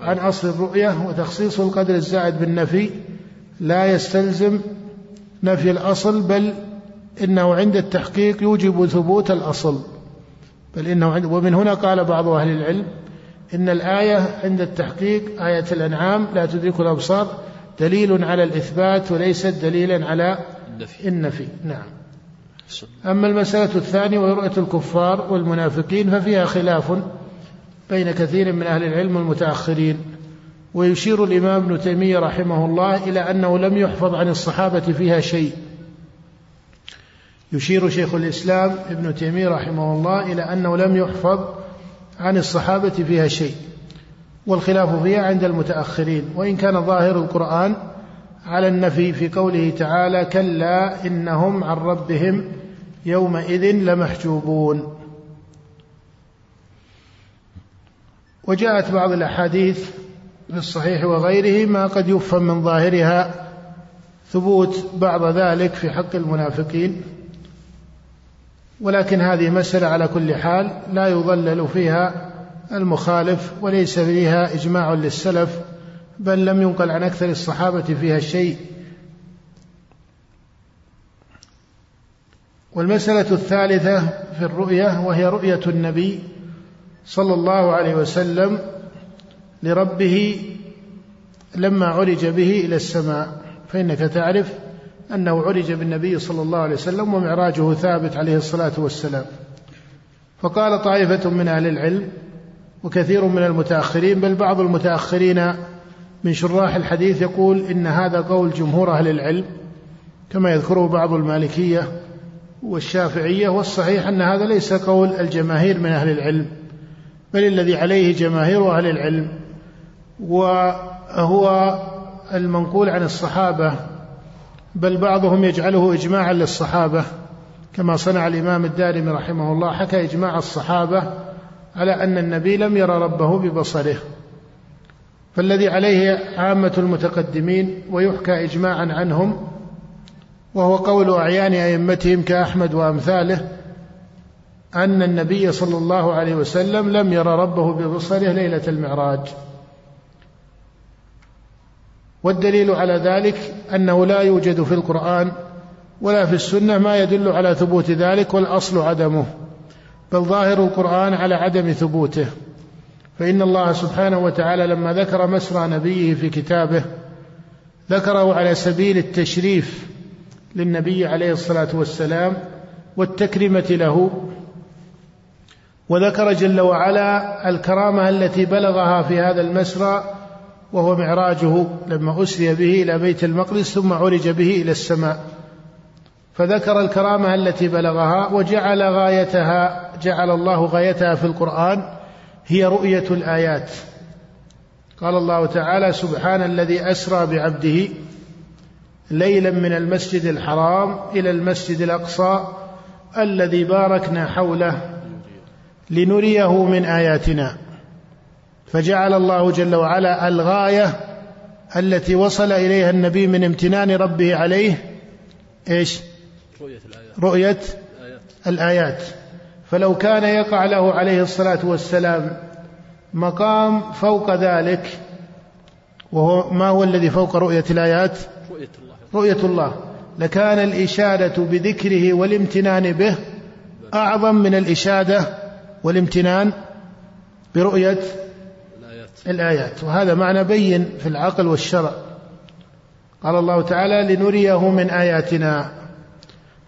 عن أصل الرؤية وتخصيص القدر الزائد بالنفي لا يستلزم نفي الأصل بل إنه عند التحقيق يوجب ثبوت الأصل. بل إنه عند ومن هنا قال بعض أهل العلم إن الآية عند التحقيق آية الأنعام لا تدرك الأبصار دليل على الإثبات وليست دليلا على النفي. نعم. أما المسألة الثانية وهي رؤية الكفار والمنافقين ففيها خلاف بين كثير من أهل العلم المتاخرين ويشير الإمام ابن تيمية رحمه الله إلى أنه لم يحفظ عن الصحابة فيها شيء. يشير شيخ الإسلام ابن تيمية رحمه الله إلى أنه لم يحفظ عن الصحابة فيها شيء والخلاف فيها عند المتأخرين وإن كان ظاهر القرآن على النفي في قوله تعالى كلا إنهم عن ربهم يومئذ لمحجوبون وجاءت بعض الأحاديث في الصحيح وغيره ما قد يفهم من ظاهرها ثبوت بعض ذلك في حق المنافقين. ولكن هذه مسألة على كل حال لا يضلل فيها المخالف وليس فيها إجماع للسلف بل لم ينقل عن أكثر الصحابة فيها شيء والمسألة الثالثة في الرؤية وهي رؤية النبي صلى الله عليه وسلم لربه لما عرج به إلى السماء. فإنك تعرف أنه عرج بالنبي صلى الله عليه وسلم ومعراجه ثابت عليه الصلاة والسلام. فقال طائفة من أهل العلم وكثير من المتأخرين بل بعض المتأخرين من شراح الحديث يقول إن هذا قول جمهور أهل العلم كما يذكره بعض المالكية والشافعية والصحيح أن هذا ليس قول الجماهير من أهل العلم بل الذي عليه جماهير أهل العلم وهو المنقول عن الصحابة بل بعضهم يجعله إجماعا للصحابة كما صنع الإمام الدارمي رحمه الله حكى إجماع الصحابة على أن النبي لم يرى ربه ببصره. فالذي عليه عامة المتقدمين ويحكى إجماعا عنهم وهو قول أعيان أئمتهم كأحمد وأمثاله أن النبي صلى الله عليه وسلم لم يرى ربه ببصره ليلة المعراج. والدليل على ذلك أنه لا يوجد في القرآن ولا في السنة ما يدل على ثبوت ذلك والأصل عدمه بل ظاهر القرآن على عدم ثبوته. فإن الله سبحانه وتعالى لما ذكر مسرى نبيه في كتابه ذكره على سبيل التشريف للنبي عليه الصلاة والسلام والتكرمه له وذكر جل وعلا الكرامة التي بلغها في هذا المسرى وهو معراجه لما أسري به إلى بيت المقدس ثم عرج به إلى السماء. فذكر الكرامة التي بلغها وجعل غايتها جعل الله غايتها في القرآن هي رؤية الآيات. قال الله تعالى سبحان الذي أسرى بعبده ليلا من المسجد الحرام إلى المسجد الأقصى الذي باركنا حوله لنريه من آياتنا. فجعل الله جل وعلا الغاية التي وصل إليها النبي من امتنان ربه عليه إيش؟ رؤية الآيات. رؤية الآيات. فلو كان يقع له عليه الصلاة والسلام مقام فوق ذلك وهو ما هو الذي فوق رؤية الآيات؟ رؤية الله. رؤية الله. لكان الإشادة بذكره والامتنان به أعظم من الإشادة والامتنان برؤية الآيات. وهذا معنى بين في العقل والشرع. قال الله تعالى لنريه من آياتنا.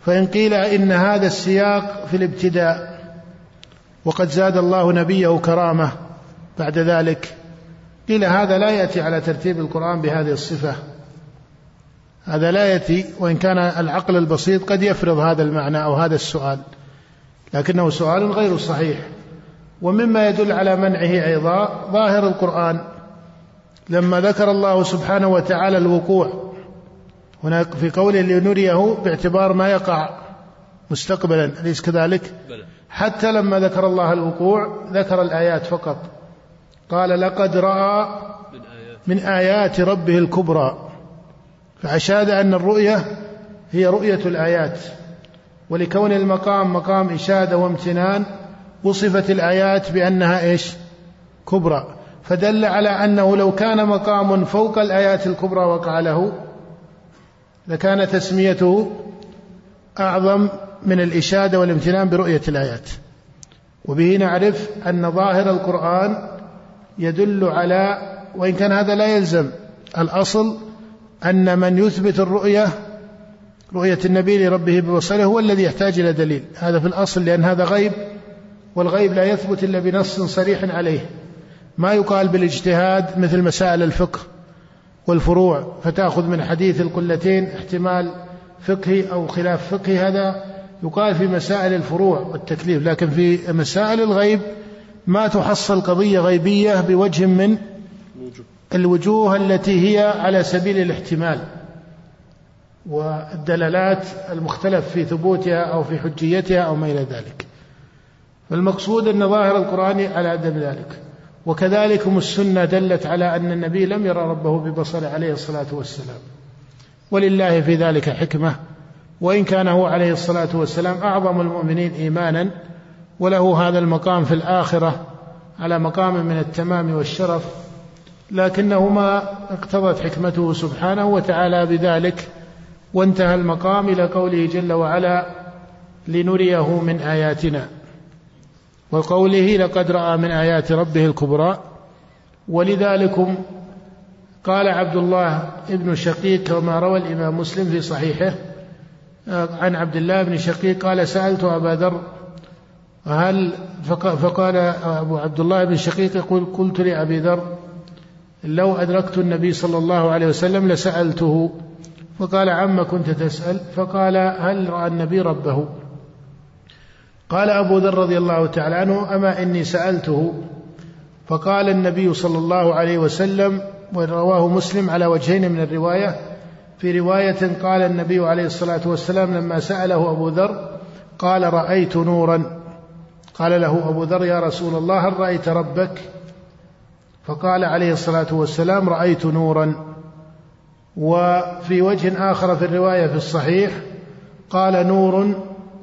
فإن قيل إن هذا السياق في الابتداء وقد زاد الله نبيه كرامة بعد ذلك قيل هذا لا يأتي على ترتيب القرآن بهذه الصفة. هذا لا يأتي وإن كان العقل البسيط قد يفرض هذا المعنى أو هذا السؤال لكنه سؤال غير صحيح. ومما يدل على منعه أيضا ظاهر القرآن لما ذكر الله سبحانه وتعالى الوقوع. هناك في قوله لنريه باعتبار ما يقع مستقبلا أليس كذلك؟ حتى لما ذكر الله الوقوع ذكر الآيات فقط. قال لقد رأى من آيات ربه الكبرى. فأشاد أن الرؤية هي رؤية الآيات ولكون المقام مقام إشادة وامتنان وصفت الآيات بأنها إيش؟ كبرى. فدل على أنه لو كان مقام فوق الآيات الكبرى وقع له لكان تسميته أعظم من الإشادة والامتنان برؤية الآيات. وبه نعرف أن ظاهر القرآن يدل على وإن كان هذا لا يلزم الأصل أن من يثبت الرؤية رؤية النبي لربه ببصره هو الذي يحتاج إلى دليل. هذا في الأصل لأن هذا غيب. والغيب لا يثبت إلا بنص صريح عليه. ما يقال بالاجتهاد مثل مسائل الفقه والفروع فتأخذ من حديث القلتين احتمال فقهي أو خلاف فقهي هذا يقال في مسائل الفروع والتكليف لكن في مسائل الغيب ما تحصل قضية غيبية بوجه من الوجوه التي هي على سبيل الاحتمال. والدلالات المختلف في ثبوتها أو في حجيتها أو ما إلى ذلك. فالمقصود أن ظاهر القرآن على عدم ذلك. وكذلكم السنة دلت على أن النبي لم يرى ربه ببصره عليه الصلاة والسلام. ولله في ذلك حكمة وإن كان هو عليه الصلاة والسلام أعظم المؤمنين إيمانا وله هذا المقام في الآخرة على مقام من التمام والشرف لكنه ما اقتضت حكمته سبحانه وتعالى بذلك وانتهى المقام إلى قوله جل وعلا لنريه من آياتنا وقوله لقد رأى من آيات ربه الكبرى ولذلكم قال عبد الله ابن شقيق كما روى الإمام مسلم في صحيحه عن عبد الله بن شقيق قال سألت أبا ذر هل فقال أبو عبد الله بن شقيق يقول قلت لأبي ذر لو أدركت النبي صلى الله عليه وسلم لسألته. فقال عما كنت تسأل؟ فقال هل رأى النبي ربه؟ قال أبو ذر رضي الله تعالى عنه أما إني سألته؟ فقال النبي صلى الله عليه وسلم ورواه مسلم على وجهين من الرواية في رواية قال النبي عليه الصلاة والسلام لما سأله أبو ذر قال رأيت نورا. قال له أبو ذر يا رسول الله هل رأيت ربك؟ فقال عليه الصلاة والسلام رأيت نورا. وفي وجه آخر في الرواية في الصحيح قال نور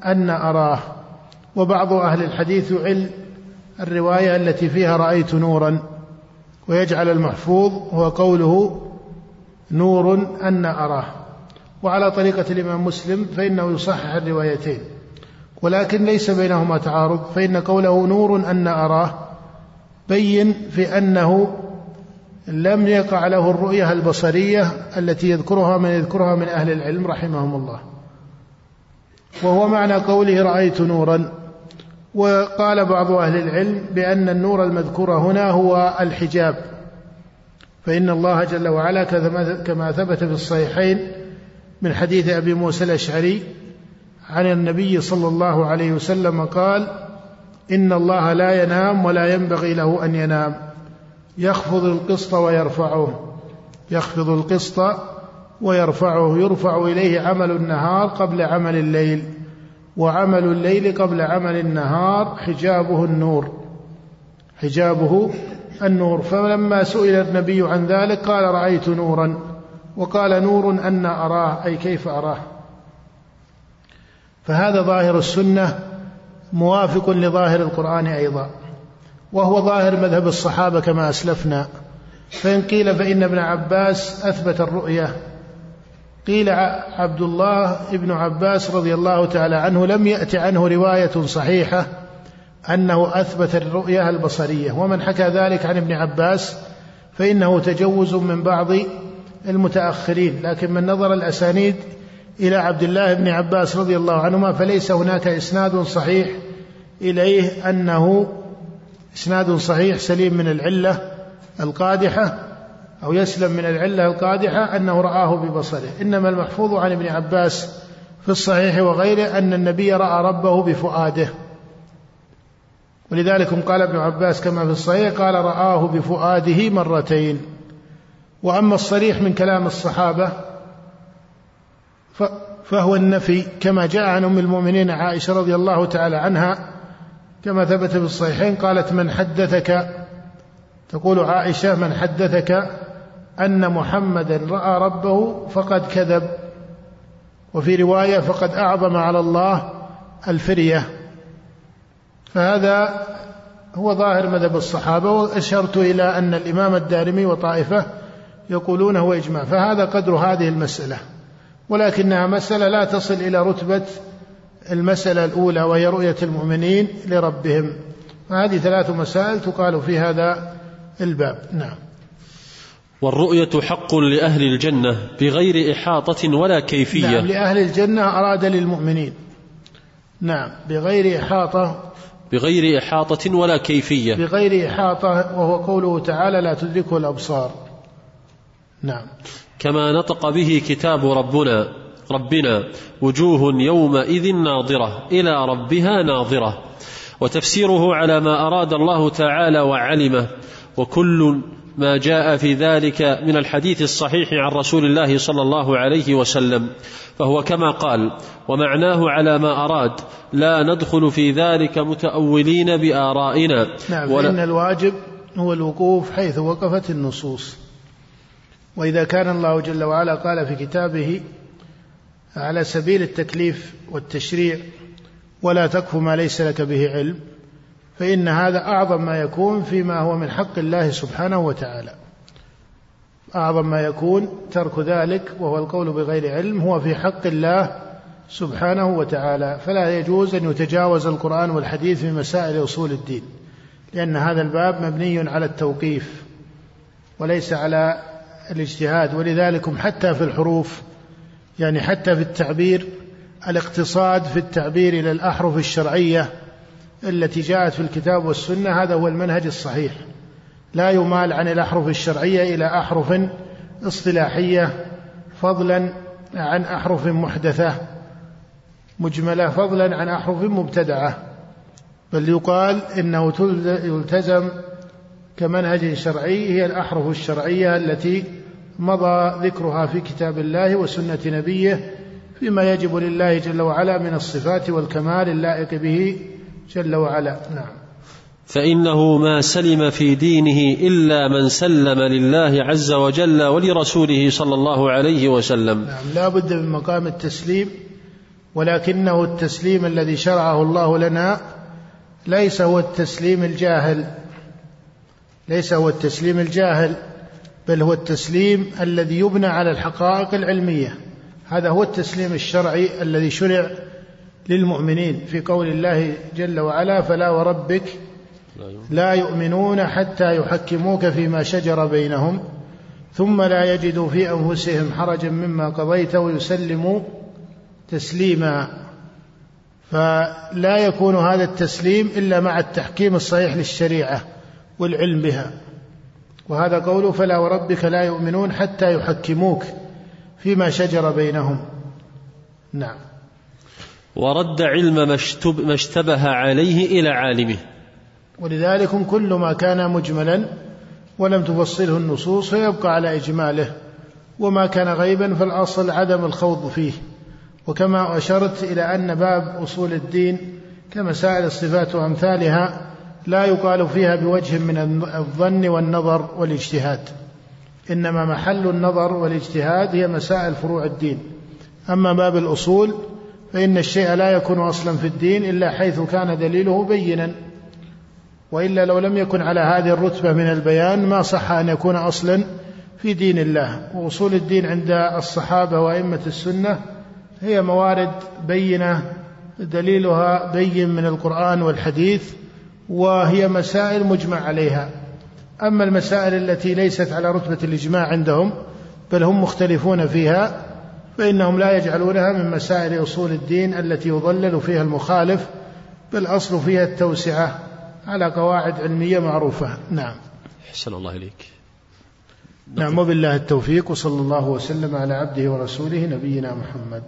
أن أراه. وبعض أهل الحديث يعل الرواية التي فيها رأيت نورا ويجعل المحفوظ هو قوله نور أن أراه. وعلى طريقة الإمام مسلم فإنه يصحح الروايتين. ولكن ليس بينهما تعارض فإن قوله نور أن أراه بين في أنه لم يقع له الرؤية البصرية التي يذكرها من يذكرها من أهل العلم رحمهم الله. وهو معنى قوله رأيت نورا. وقال بعض أهل العلم بأن النور المذكور هنا هو الحجاب. فإن الله جل وعلا كما ثبت في الصحيحين من حديث أبي موسى الأشعري عن النبي صلى الله عليه وسلم قال إن الله لا ينام ولا ينبغي له أن ينام. يخفض القسط ويرفعه. يخفض القسط ويرفعه. يرفع إليه عمل النهار قبل عمل الليل. وعمل الليل قبل عمل النهار حجابه النور. حجابه النور. فلما سئل النبي عن ذلك قال رأيت نورا. وقال نور أن أراه أي كيف أراه. فهذا ظاهر السنة موافق لظاهر القرآن أيضا. وهو ظاهر مذهب الصحابة كما أسلفنا. فإن قيل فإن ابن عباس أثبت الرؤية. قيل عبد الله ابن عباس رضي الله تعالى عنه لم يأت عنه رواية صحيحة أنه أثبت الرؤية البصرية ومن حكى ذلك عن ابن عباس فإنه تجوز من بعض المتأخرين لكن من نظر الأسانيد إلى عبد الله بن عباس رضي الله عنهما فليس هناك إسناد صحيح إليه أنه إسناد صحيح سليم من العلة القادحة أو يسلم من العلة القادحة أنه رآه ببصره. إنما المحفوظ عن ابن عباس في الصحيح وغيره أن النبي رأى ربه بفؤاده. ولذلك قال ابن عباس كما في الصحيح قال رآه بفؤاده مرتين. وأما الصريح من كلام الصحابة فهو النفي كما جاء عن أم المؤمنين عائشة رضي الله تعالى عنها كما ثبت في الصحيحين قالت من حدثك؟ تقول عائشة من حدثك؟ أن محمدا رأى ربه فقد كذب وفي رواية فقد أعظم على الله الفرية. فهذا هو ظاهر مذهب الصحابة وأشرت إلى أن الإمام الدارمي وطائفة يقولون هو إجماع. فهذا قدر هذه المسألة ولكنها مسألة لا تصل إلى رتبة المسألة الأولى وهي رؤية المؤمنين لربهم. هذه ثلاث مسائل تقال في هذا الباب. نعم. والرؤية حق لأهل الجنة بغير إحاطة ولا كيفية. نعم لأهل الجنة أراد للمؤمنين. نعم بغير إحاطة. بغير إحاطة ولا كيفية. بغير إحاطة وهو قوله تعالى لا تدركه الأبصار. نعم. كما نطق به كتاب ربنا ربنا وجوه يومئذ ناظرة إلى ربها ناظرة. وتفسيره على ما أراد الله تعالى وعلمه. وكل ما جاء في ذلك من الحديث الصحيح عن رسول الله صلى الله عليه وسلم فهو كما قال ومعناه على ما أراد لا ندخل في ذلك متأولين بآرائنا. نعم ولا فإن الواجب هو الوقوف حيث وقفت النصوص. وإذا كان الله جل وعلا قال في كتابه على سبيل التكليف والتشريع ولا تكف ما ليس لك به علم. فإن هذا أعظم ما يكون فيما هو من حق الله سبحانه وتعالى. أعظم ما يكون ترك ذلك وهو القول بغير علم هو في حق الله سبحانه وتعالى. فلا يجوز أن يتجاوز القرآن والحديث في مسائل أصول الدين لأن هذا الباب مبني على التوقيف وليس على الاجتهاد. ولذلك حتى في الحروف يعني حتى في التعبير الاقتصاد في التعبير إلى الأحرف الشرعية التي جاءت في الكتاب والسنة هذا هو المنهج الصحيح. لا يمال عن الأحرف الشرعية إلى أحرف اصطلاحية فضلا عن أحرف محدثة مجملة فضلا عن أحرف مبتدعة. بل يقال إنه يلتزم كمنهج شرعي هي الأحرف الشرعية التي مضى ذكرها في كتاب الله وسنة نبيه فيما يجب لله جل وعلا من الصفات والكمال اللائق به جل وعلا. نعم. فإنه ما سلم في دينه إلا من سلم لله عز وجل ولرسوله صلى الله عليه وسلم. نعم. لا بد من مقام التسليم ولكنه التسليم الذي شرعه الله لنا ليس هو التسليم الجاهل. ليس هو التسليم الجاهل بل هو التسليم الذي يبنى على الحقائق العلمية. هذا هو التسليم الشرعي الذي شرع للمؤمنين في قول الله جل وعلا فلا وربك لا يؤمنون حتى يحكموك فيما شجر بينهم ثم لا يجدوا في أنفسهم حرجا مما قضيت ويسلموا تسليما. فلا يكون هذا التسليم إلا مع التحكيم الصحيح للشريعة والعلم بها. وهذا قوله فلا وربك لا يؤمنون حتى يحكموك فيما شجر بينهم. نعم. ورد علم ما اشتبه عليه إلى عالمه. ولذلك كل ما كان مجملا ولم تفصله النصوص فيبقى على إجماله. وما كان غيبا فالأصل عدم الخوض فيه. وكما أشرت إلى أن باب أصول الدين كمسائل الصفات وأمثالها لا يقال فيها بوجه من الظن والنظر والاجتهاد. إنما محل النظر والاجتهاد هي مسائل فروع الدين. أما باب الأصول فإن الشيء لا يكون أصلا في الدين إلا حيث كان دليله بينا. وإلا لو لم يكن على هذه الرتبة من البيان ما صح أن يكون أصلا في دين الله. وأصول الدين عند الصحابة وأئمة السنة هي موارد بينة دليلها بين من القرآن والحديث وهي مسائل مجمع عليها. أما المسائل التي ليست على رتبة الإجماع عندهم بل هم مختلفون فيها فإنهم لا يجعلونها من مسائل أصول الدين التي يضلل فيها المخالف بل أصل فيها التوسعة على قواعد علمية معروفة. نعم. أحسن الله إليك. نعم وبالله التوفيق وصلى الله وسلم على عبده ورسوله نبينا محمد.